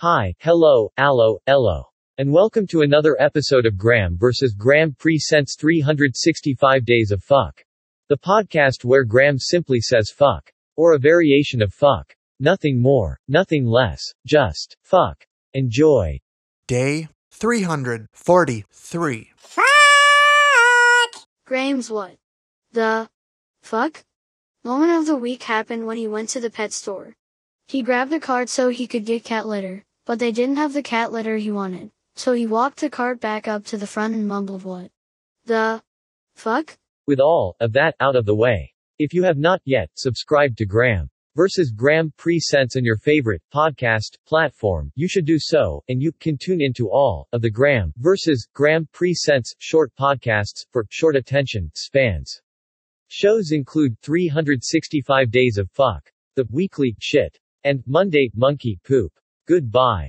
Hi, hello, allo, ello. And welcome to another episode of Graeme vs. Graeme Presents 365 Days of Fuck. The podcast where Graeme simply says fuck. Or a variation of fuck. Nothing more, nothing less, just fuck. Enjoy. Day 343. Fuck! Graeme's what? The fuck? Moment of the week happened when he went to the pet store. He grabbed a card so he could get cat litter, but they didn't have the cat litter he wanted. So he walked the cart back up to the front and mumbled what? The fuck? With all of that out of the way. If you have not yet subscribed to Graeme versus Graeme Presents on your favorite podcast platform, you should do so, and you can tune into all of the Graeme versus Graeme Presents short podcasts for short attention spans. Shows include 365 Days of Fuck, The Weekly Shit, and Monday Monkey Poop. Goodbye.